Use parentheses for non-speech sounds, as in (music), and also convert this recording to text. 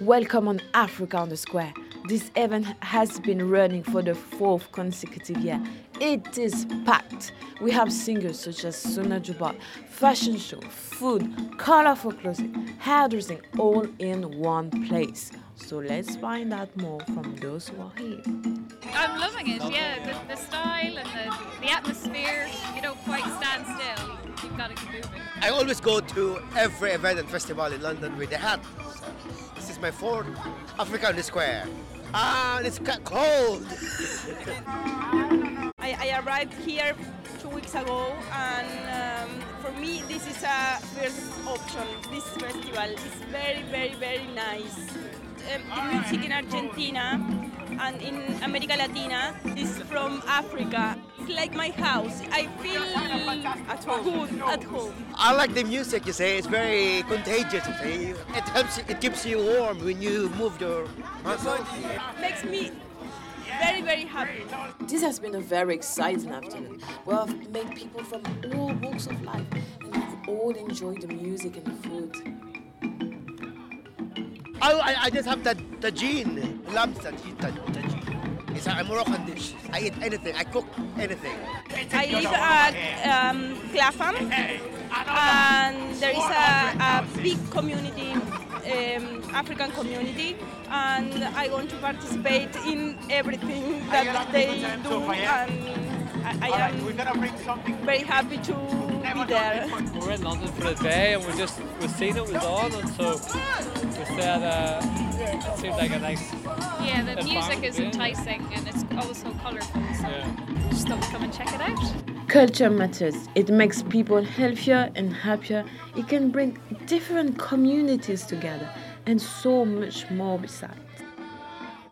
Welcome on Africa on the Square. This event has been running for the fourth consecutive year. It is packed. We have singers such as Suna Juba, fashion show, food, colorful clothing, hairdressing, all in one place. So let's find out more from those who are here. I'm loving it, yeah. The, the style I always go to every event and festival in London with a hat. This is my fourth Africa on the Square. Ah, it's cold. (laughs) I, I arrived here two weeks ago, and um, for me, this is a first option. This festival is very, very, very nice. Um, the music in Argentina and in America Latina is from Africa. It's like my house. I feel at home. at home. I like the music, you say. It's very contagious, you say. It helps, it keeps you warm when you move your muscles. Makes me very, very happy. This has been a very exciting afternoon. We have met people from all walks of life and we've all enjoyed the music and the food. I, I, I just have that the tagine. Lamb tagine. tagine. It's a Moroccan dish. I eat anything. I cook anything. I live at um, Clapham, and there is a, a big community, um, African community, and I want to participate in everything that they do, and I, I am very happy to be there. We're in London for the day and we just we seen it was on and so we said uh, it seemed like a nice Yeah, the music is environment, enticing and it's always so colourful. So yeah. just thought we'd come and check it out. Culture matters. It makes people healthier and happier. It can bring different communities together and so much more besides.